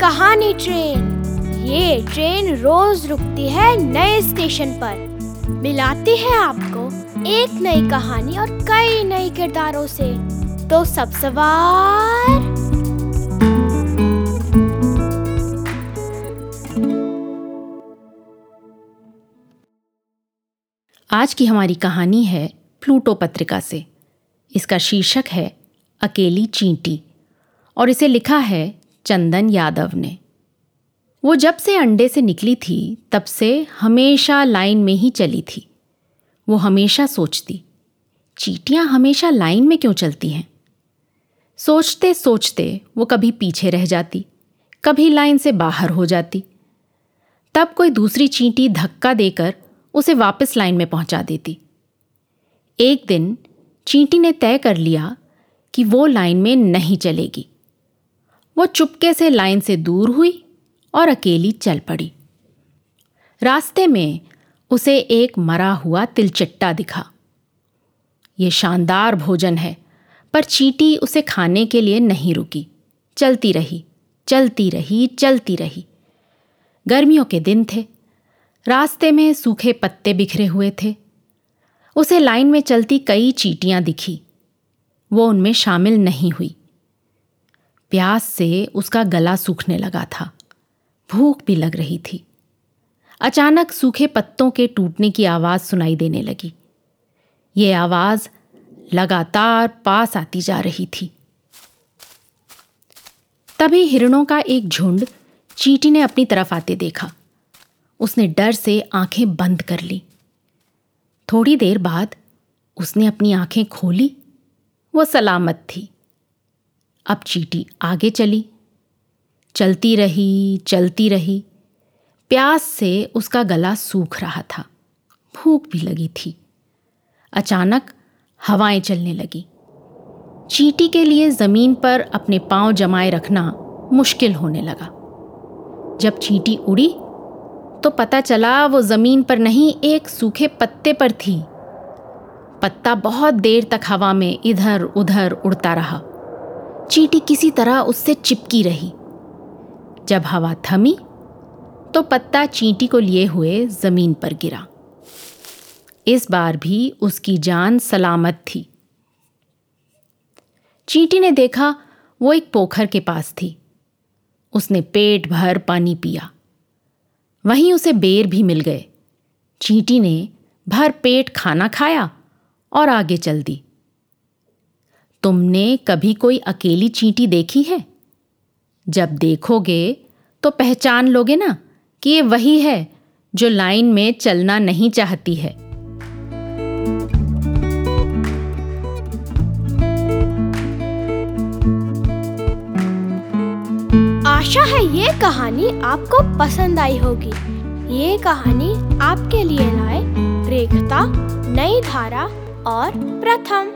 कहानी ट्रेन। ये ट्रेन रोज रुकती है नए स्टेशन पर। मिलाती है आपको एक नई कहानी और कई नए किरदारों से। तो सब सवार। आज की हमारी कहानी है प्लूटो पत्रिका से। इसका शीर्षक है, अकेली चींटी। और इसे लिखा है चंदन यादव ने। वो जब से अंडे से निकली थी, तब से हमेशा लाइन में ही चली थी। वो हमेशा सोचती, चीटियाँ हमेशा लाइन में क्यों चलती हैं? सोचते सोचते वो कभी पीछे रह जाती, कभी लाइन से बाहर हो जाती। तब कोई दूसरी चींटी धक्का देकर उसे वापस लाइन में पहुँचा देती। एक दिन चींटी ने तय कर लिया कि वो लाइन में नहीं चलेगी। वो चुपके से लाइन से दूर हुई और अकेली चल पड़ी। रास्ते में उसे एक मरा हुआ तिलचट्टा दिखा। ये शानदार भोजन है, पर चीटी उसे खाने के लिए नहीं रुकी। चलती रही चलती रही चलती रही। गर्मियों के दिन थे, रास्ते में सूखे पत्ते बिखरे हुए थे। उसे लाइन में चलती कई चीटियाँ दिखी, वो उनमें शामिल नहीं हुई। प्यास से उसका गला सूखने लगा था। भूख भी लग रही थी। अचानक सूखे पत्तों के टूटने की आवाज़ सुनाई देने लगी। ये आवाज़ लगातार पास आती जा रही थी। तभी हिरणों का एक झुंड चीटी ने अपनी तरफ़ आते देखा। उसने डर से आँखें बंद कर ली। थोड़ी देर बाद उसने अपनी आँखें खोली। वो सलामत थी। अब चीटी आगे चली। चलती रही चलती रही। प्यास से उसका गला सूख रहा था। भूख भी लगी थी। अचानक हवाएँ चलने लगी। चीटी के लिए ज़मीन पर अपने पाँव जमाए रखना मुश्किल होने लगा। जब चीटी उड़ी तो पता चला वो ज़मीन पर नहीं, एक सूखे पत्ते पर थी। पत्ता बहुत देर तक हवा में इधर उधर उड़ता रहा। चीटी किसी तरह उससे चिपकी रही। जब हवा थमी तो पत्ता चींटी को लिए हुए ज़मीन पर गिरा। इस बार भी उसकी जान सलामत थी। चींटी ने देखा वो एक पोखर के पास थी। उसने पेट भर पानी पिया। वहीं उसे बेर भी मिल गए। चींटी ने भर पेट खाना खाया और आगे चल दी। तुमने कभी कोई अकेली चींटी देखी है? जब देखोगे तो पहचान लोगे ना कि ये वही है जो लाइन में चलना नहीं चाहती है। आशा है ये कहानी आपको पसंद आई होगी। ये कहानी आपके लिए लाए रेखता, नई धारा और प्रथम।